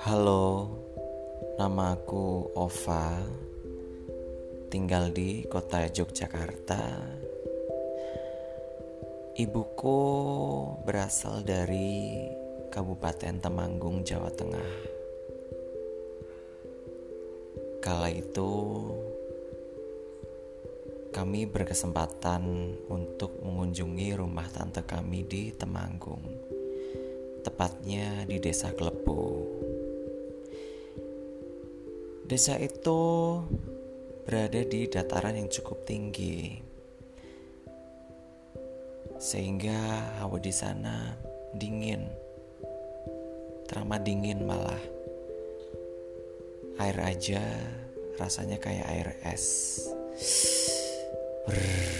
Halo, nama aku Ova. Tinggal di kota Yogyakarta. Ibuku berasal dari Kabupaten Temanggung, Jawa Tengah. Kala itu kami berkesempatan untuk mengunjungi rumah tante kami di Temanggung, tepatnya di Desa Klepu. Desa itu berada di dataran yang cukup tinggi, sehingga hawa di sana dingin, teramat dingin malah. Air aja rasanya kayak air es. Brrr.